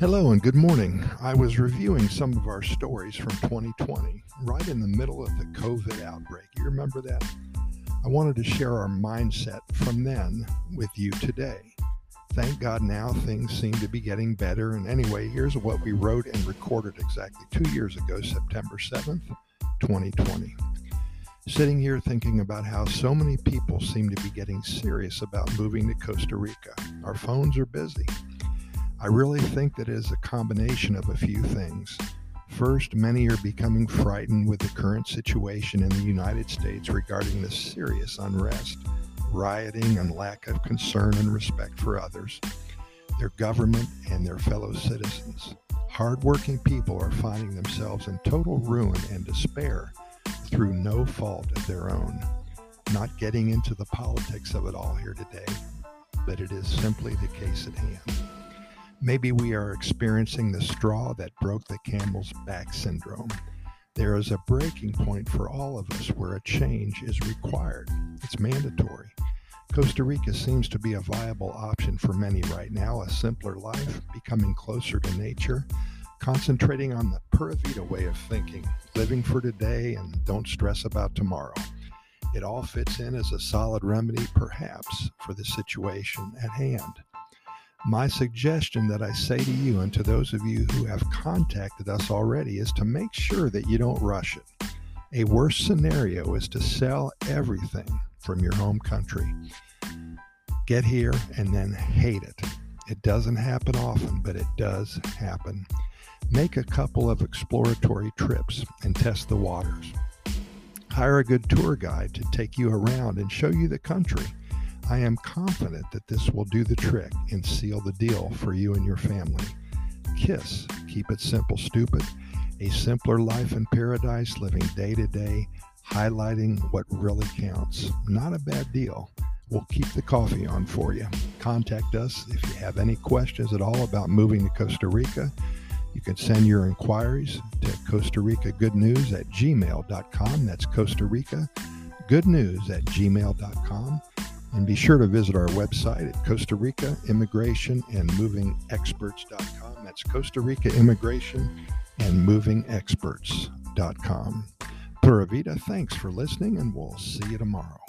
Hello and good morning. I was reviewing some of our stories from 2020, right in the middle of the COVID outbreak. You remember that? I wanted to share our mindset from then with you today. Thank God now things seem to be getting better. And anyway, here's what we wrote and recorded exactly two years ago, September 7th, 2020. Sitting here thinking about how so many people seem to be getting serious about moving to Costa Rica. Our phones are busy. I really think that it is a combination of a few things. First, many are becoming frightened with the current situation in the United States regarding the serious unrest, rioting, and lack of concern and respect for others, their government, and their fellow citizens. Hardworking people are finding themselves in total ruin and despair through no fault of their own. Not getting into the politics of it all here today, but it is simply the case at hand. Maybe we are experiencing the straw that broke the camel's back syndrome. There is a breaking point for all of us where a change is required. It's mandatory. Costa Rica seems to be a viable option for many right now, a simpler life, becoming closer to nature, concentrating on the Pura Vida way of thinking, living for today and don't stress about tomorrow. It all fits in as a solid remedy, perhaps, for the situation at hand. My suggestion that I say to you and to those of you who have contacted us already is to make sure that you don't rush it. A worse scenario is to sell everything from your home country. Get here and then hate it. It doesn't happen often, but it does happen. Make a couple of exploratory trips and test the waters. Hire a good tour guide to take you around and show you the country. I am confident that this will do the trick and seal the deal for you and your family. KISS, keep it simple, stupid. A simpler life in paradise, living day to day, highlighting what really counts. Not a bad deal. We'll keep the coffee on for you. Contact us if you have any questions at all about moving to Costa Rica. You can send your inquiries to Costa Rica Good News at gmail.com. That's Costa Rica Good News at gmail.com. And be sure to visit our website at Costa Rica Immigration and Moving Experts.com. That's Costa Rica Immigration and Moving Experts.com. Pura Vida, thanks for listening, and we'll see you tomorrow.